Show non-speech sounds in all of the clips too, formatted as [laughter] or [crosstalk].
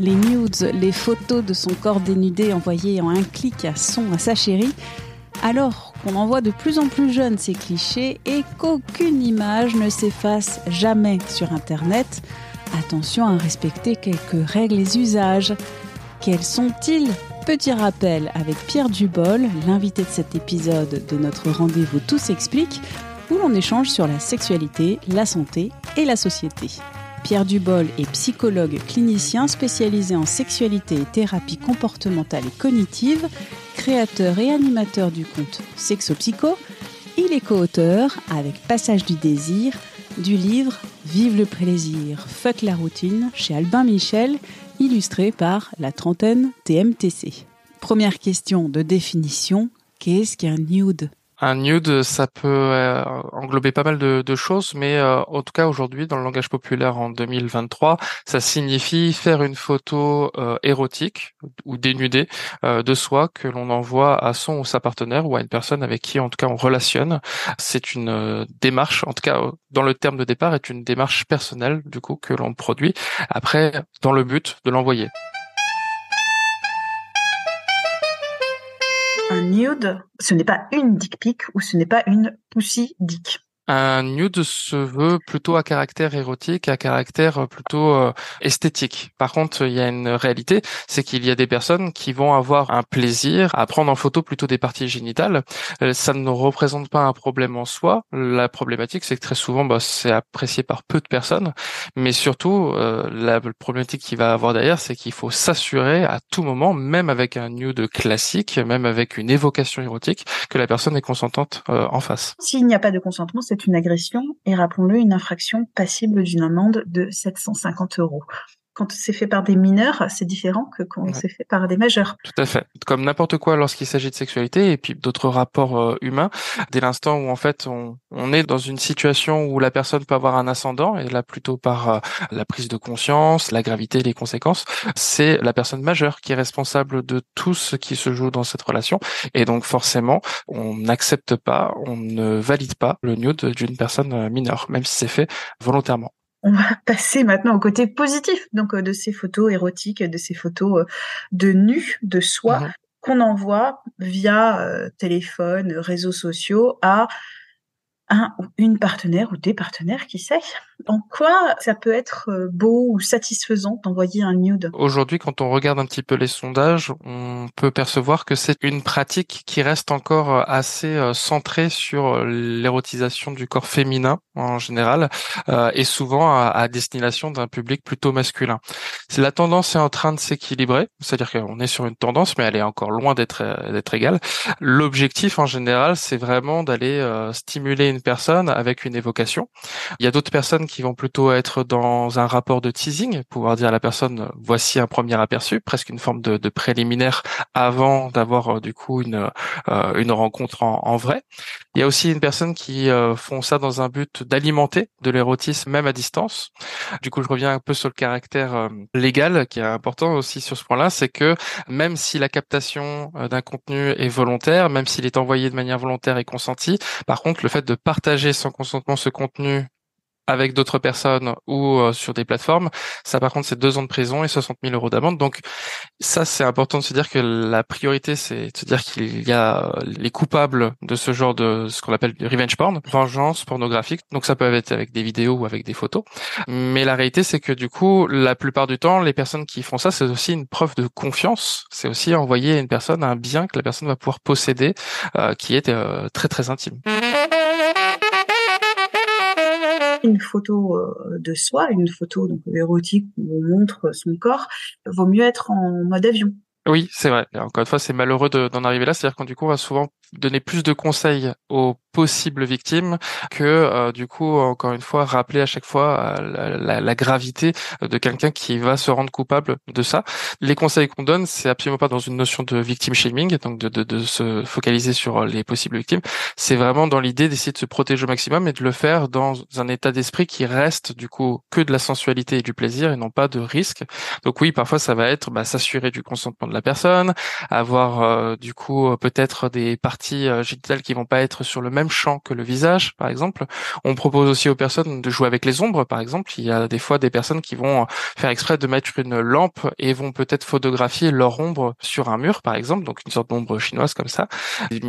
Les nudes, les photos de son corps dénudé envoyées en un clic à son à sa chérie, alors qu'on en voit de plus en plus jeunes ces clichés et qu'aucune image ne s'efface jamais sur Internet, attention à respecter quelques règles et usages. Quels sont-ils? Petit rappel avec Pierre Dubol, l'invité de cet épisode de notre rendez-vous Tout s'explique, où l'on échange sur la sexualité, la santé et la société. Pierre Dubol est psychologue clinicien spécialisé en sexualité et thérapie comportementale et cognitive, créateur et animateur du compte Sexopsycho. Il est co-auteur, avec Passage du désir, du livre Vive le plaisir, fuck la routine chez Albin Michel, illustré par la trentaine TMTC. Première question de définition, qu'est-ce qu'un nude? Un nude, ça peut euh, englober pas mal de, choses, mais euh, en tout cas aujourd'hui, dans le langage populaire en 2023, ça signifie faire une photo euh, érotique ou dénudée de soi que l'on envoie à son ou sa partenaire ou à une personne avec qui en tout cas on relationne. C'est une démarche, en tout cas dans le terme de départ, est une démarche personnelle du coup que l'on produit après dans le but de l'envoyer. Ce n'est pas une dick pic ou ce n'est pas une pussy dick. Un nude se veut plutôt à caractère érotique, à caractère plutôt euh, esthétique. Par contre, il y a une réalité, c'est qu'il y a des personnes qui vont avoir un plaisir à prendre en photo plutôt des parties génitales. Euh, ça ne représente pas un problème en soi. La problématique, c'est que très souvent, bah, c'est apprécié par peu de personnes. Mais surtout, euh, la problématique qu'il va avoir derrière, c'est qu'il faut s'assurer à tout moment, même avec un nude classique, même avec une évocation érotique, que la personne est consentante en face. S'il n'y a pas de consentement, c'est une agression et, rappelons-le, une infraction passible d'une amende de 750 euros quand c'est fait par des mineurs, c'est différent que quand c'est fait par des majeurs. Tout à fait. Comme n'importe quoi lorsqu'il s'agit de sexualité et puis d'autres rapports euh, humains, dès l'instant où en fait on, on, est dans une situation où la personne peut avoir un ascendant, et là plutôt par euh, la prise de conscience, la gravité, les conséquences, c'est la personne majeure qui est responsable de tout ce qui se joue dans cette relation. Et donc forcément, on n'accepte pas, on ne valide pas le nude d'une personne euh, mineure, même si c'est fait volontairement on va [laughs] passer maintenant au côté positif donc euh, de ces photos érotiques, de ces photos euh, de nu, de soi mmh qu'on envoie via euh, téléphone, réseaux sociaux à un ou une partenaire ou des partenaires, qui sait. En quoi ça peut être euh, beau ou satisfaisant d'envoyer un nude? Aujourd'hui, quand on regarde un petit peu les sondages, on peut percevoir que c'est une pratique qui reste encore euh, assez euh, centrée sur l'érotisation du corps féminin en général, et souvent à, destination d'un public plutôt masculin. La tendance est en train de s'équilibrer, c'est-à-dire qu'on est sur une tendance, mais elle est encore loin d'être d'être égale. L'objectif en général, c'est vraiment d'aller stimuler une personne avec une évocation. Il y a d'autres personnes qui vont plutôt être dans un rapport de teasing, pouvoir dire à la personne voici un premier aperçu, presque une forme de, préliminaire avant d'avoir euh, du coup une euh, une rencontre en, vrai. Il y a aussi une personne qui euh, font ça dans un but d'alimenter de l'érotisme même à distance. Du coup, je reviens un peu sur le caractère légal qui est important aussi sur ce point-là, c'est que même si la captation d'un contenu est volontaire, même s'il est envoyé de manière volontaire et consentie, par contre, le fait de partager sans consentement ce contenu avec d'autres personnes ou euh, sur des plateformes, ça par contre c'est deux ans de prison et 60 000 euros d'amende. Donc ça c'est important de se dire que la priorité c'est de se dire qu'il y a les coupables de ce genre de ce qu'on appelle revenge porn, vengeance pornographique. Donc ça peut être avec des vidéos ou avec des photos. Mais la réalité c'est que du coup la plupart du temps les personnes qui font ça c'est aussi une preuve de confiance. C'est aussi envoyer à une personne un bien que la personne va pouvoir posséder euh, qui est euh, très très intime une photo euh, de soi, une photo donc érotique où on montre son corps, vaut mieux être en mode avion. Oui, c'est vrai. encore une fois, c'est malheureux d'en arriver là. C'est-à-dire qu'on du coup, on va souvent donner plus de conseils aux possibles victimes que euh, du coup encore une fois rappeler à chaque fois euh, la, la, gravité de quelqu'un qui va se rendre coupable de ça. Les conseils qu'on donne, c'est absolument pas dans une notion de victim shaming, donc de, de, de se focaliser sur les possibles victimes. C'est vraiment dans l'idée d'essayer de se protéger au maximum et de le faire dans un état d'esprit qui reste du coup que de la sensualité et du plaisir et non pas de risque. Donc oui, parfois ça va être bah, s'assurer du consentement de la personne, avoir euh, du coup peut-être des parties génitales qui vont pas être sur le même champ que le visage, par exemple. On propose aussi aux personnes de jouer avec les ombres, par exemple. Il y a des fois des personnes qui vont faire exprès de mettre une lampe et vont peut-être photographier leur ombre sur un mur, par exemple, donc une sorte d'ombre chinoise comme ça, des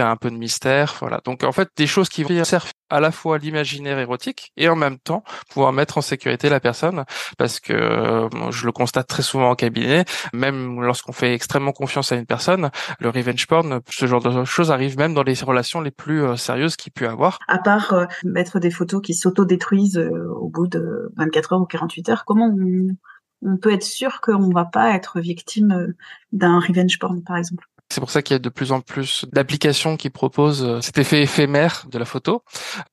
un peu de mystère, voilà. Donc en fait des choses qui servir à la fois l'imaginaire érotique et en même temps pouvoir mettre en sécurité la personne parce que euh, je le constate très souvent en cabinet, même lorsqu'on fait extrêmement confiance à une personne, le revenge porn, ce genre de choses arrive même dans les relations les plus euh, sérieuses qu'il peut avoir. À part euh, mettre des photos qui s'auto-détruisent au bout de 24 heures ou 48 heures, comment on, on peut être sûr qu'on va pas être victime d'un revenge porn par exemple? C'est pour ça qu'il y a de plus en plus d'applications qui proposent euh, cet effet éphémère de la photo.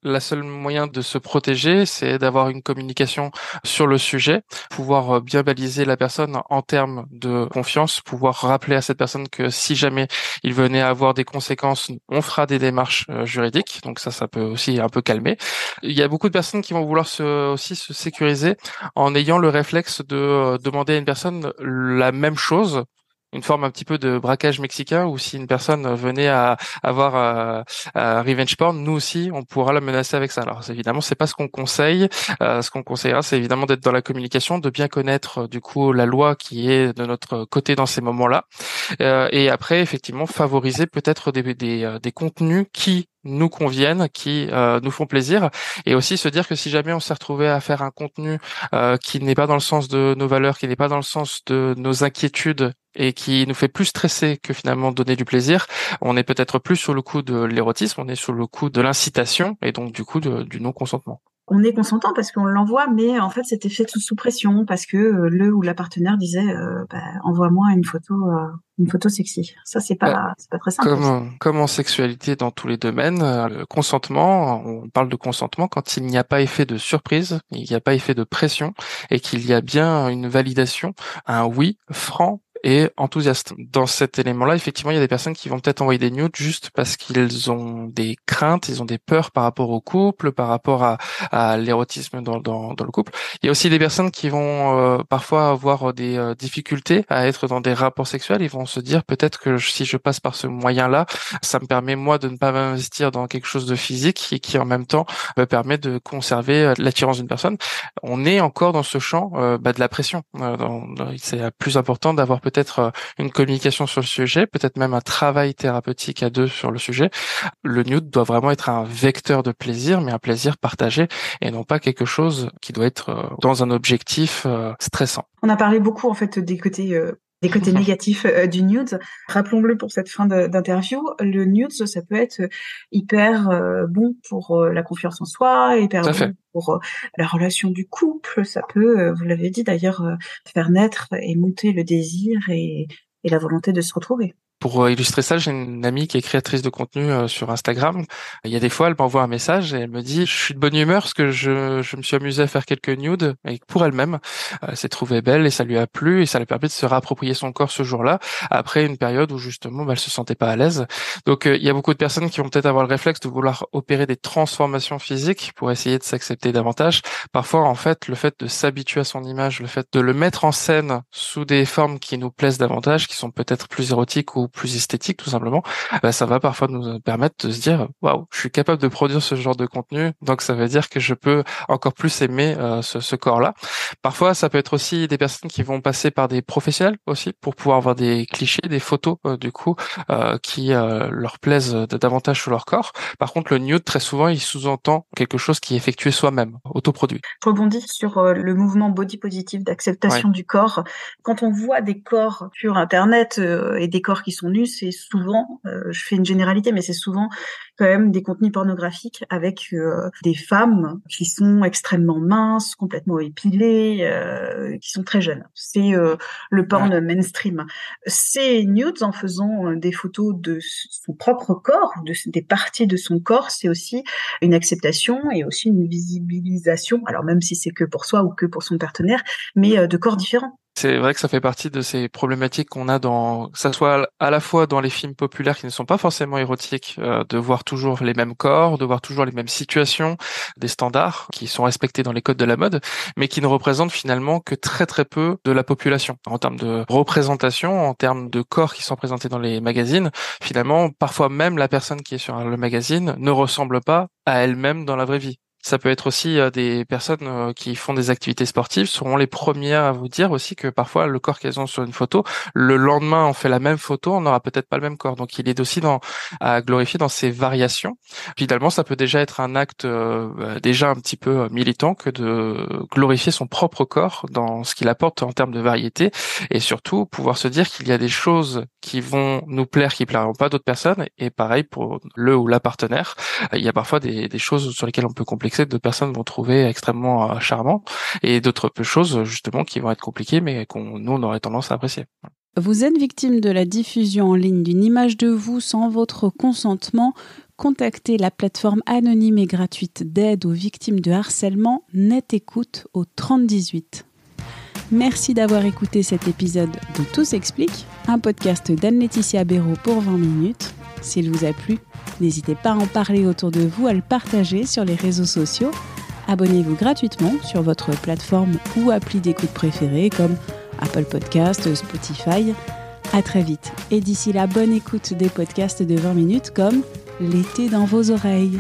La seule moyen de se protéger, c'est d'avoir une communication sur le sujet, pouvoir euh, bien baliser la personne en termes de confiance, pouvoir rappeler à cette personne que si jamais il venait à avoir des conséquences, on fera des démarches euh, juridiques. Donc ça, ça peut aussi un peu calmer. Il y a beaucoup de personnes qui vont vouloir se, aussi se sécuriser en ayant le réflexe de demander à une personne la même chose une forme un petit peu de braquage mexicain où si une personne venait à avoir euh, revenge porn, nous aussi on pourra la menacer avec ça. Alors évidemment c'est pas ce qu'on conseille. Euh, ce qu'on conseillera c'est évidemment d'être dans la communication, de bien connaître du coup la loi qui est de notre côté dans ces moments-là, euh, et après effectivement favoriser peut-être des, des, des contenus qui nous conviennent, qui euh, nous font plaisir, et aussi se dire que si jamais on s'est retrouvé à faire un contenu euh, qui n'est pas dans le sens de nos valeurs, qui n'est pas dans le sens de nos inquiétudes et qui nous fait plus stresser que finalement donner du plaisir, on est peut-être plus sur le coup de l'érotisme, on est sur le coup de l'incitation et donc du coup du non-consentement on est consentant parce qu'on l'envoie, mais en fait c'était fait sous, pression parce que euh, le ou la partenaire disait euh, bah, envoie-moi une photo, euh, une photo sexy. Ça c'est pas, c'est pas très simple. Comme, comme en sexualité dans tous les domaines, le consentement, on parle de consentement quand il n'y a pas effet de surprise, il n'y a pas effet de pression et qu'il y a bien une validation, un oui franc et enthousiaste. Dans cet élément-là, effectivement, il y a des personnes qui vont peut-être envoyer des nudes juste parce qu'ils ont des craintes, ils ont des peurs par rapport au couple, par rapport à, à l'érotisme dans, dans, dans, le couple. Il y a aussi des personnes qui vont euh, parfois avoir des euh, difficultés à être dans des rapports sexuels. Ils vont se dire peut-être que si je passe par ce moyen-là, ça me permet moi de ne pas m'investir dans quelque chose de physique et qui en même temps me permet de conserver euh, l'attirance d'une personne. On est encore dans ce champ bah, de la pression. c'est plus important d'avoir peut-être euh, une communication sur le sujet, peut-être même un travail thérapeutique à deux sur le sujet. Le nude doit vraiment être un vecteur de plaisir, mais un plaisir partagé et non pas quelque chose qui doit être euh, dans un objectif euh, stressant. On a parlé beaucoup en fait des côtés des côtés négatifs du nude. Rappelons-le pour cette fin d'interview, le nude, ça peut être hyper bon pour la confiance en soi, hyper bon pour la relation du couple. Ça peut, vous l'avez dit d'ailleurs, faire naître et monter le désir et la volonté de se retrouver. Pour euh, illustrer ça, j'ai une amie qui est créatrice de contenu euh, sur Instagram. Il y a des fois, elle m'envoie un message et elle me dit, je suis de bonne humeur parce que je, je me suis amusé à faire quelques nudes et pour elle-même, euh, elle s'est trouvée belle et ça lui a plu et ça lui a permis de se réapproprier son corps ce jour-là après une période où justement, bah, elle se sentait pas à l'aise. Donc, il y a beaucoup de personnes qui vont peut-être avoir le réflexe de vouloir opérer des transformations physiques pour essayer de s'accepter davantage. Parfois, en fait, le fait de s'habituer à son image, le fait de le mettre en scène sous des formes qui nous plaisent davantage, qui sont peut-être plus érotiques ou plus esthétique tout simplement, bah, ça va parfois nous permettre de se dire waouh, je suis capable de produire ce genre de contenu, donc ça veut dire que je peux encore plus aimer euh, ce, ce corps-là. Parfois, ça peut être aussi des personnes qui vont passer par des professionnels aussi pour pouvoir avoir des clichés, des photos euh, du coup euh, qui leur plaisent davantage sur leur corps. Par contre, le nude très souvent il sous-entend quelque chose qui est effectué soi-même, autoproduit. Je rebondis sur le mouvement body positive d'acceptation du corps. Quand on voit des corps sur internet et des corps qui sont sont nus, c'est souvent, je fais une généralité, mais c'est souvent quand même des contenus pornographiques avec des femmes qui sont extrêmement minces, complètement épilées, qui sont très jeunes. C'est le porn mainstream. Ces nudes, en faisant des photos de son propre corps, de, des parties de son corps, c'est aussi une acceptation et aussi une visibilisation. Alors même si c'est que pour soi ou que pour son partenaire, mais de corps différents. C'est vrai que ça fait partie de ces problématiques qu'on a dans, que ça soit à la fois dans les films populaires qui ne sont pas forcément érotiques, euh, de voir toujours les mêmes corps, de voir toujours les mêmes situations, des standards qui sont respectés dans les codes de la mode, mais qui ne représentent finalement que très très peu de la population. En termes de représentation, en termes de corps qui sont présentés dans les magazines, finalement, parfois même la personne qui est sur le magazine ne ressemble pas à elle-même dans la vraie vie. Ça peut être aussi euh, des personnes euh, qui font des activités sportives seront les premières à vous dire aussi que parfois le corps qu'elles ont sur une photo, le lendemain on fait la même photo, on n'aura peut-être pas le même corps. Donc il est aussi dans à glorifier dans ces variations. Finalement, ça peut déjà être un acte euh, bah, déjà un petit peu militant que de glorifier son propre corps dans ce qu'il apporte en termes de variété et surtout pouvoir se dire qu'il y a des choses qui vont nous plaire qui plairont pas d'autres personnes et pareil pour le ou la partenaire. Il y a parfois des, des choses sur lesquelles on peut compliquer que de personnes vont trouver extrêmement euh, charmant et d'autres choses justement qui vont être compliquées mais qu'on nous aurait tendance à apprécier. Vous êtes victime de la diffusion en ligne d'une image de vous sans votre consentement. Contactez la plateforme anonyme et gratuite d'aide aux victimes de harcèlement Net Écoute au 3018. Merci d'avoir écouté cet épisode de Tout s'explique, un podcast d'Anne-Laetitia Béraud pour 20 minutes. S'il vous a plu, n'hésitez pas à en parler autour de vous, à le partager sur les réseaux sociaux. Abonnez-vous gratuitement sur votre plateforme ou appli d'écoute préférée comme Apple Podcast, Spotify. À très vite. Et d'ici là, bonne écoute des podcasts de 20 minutes comme L'été dans vos oreilles.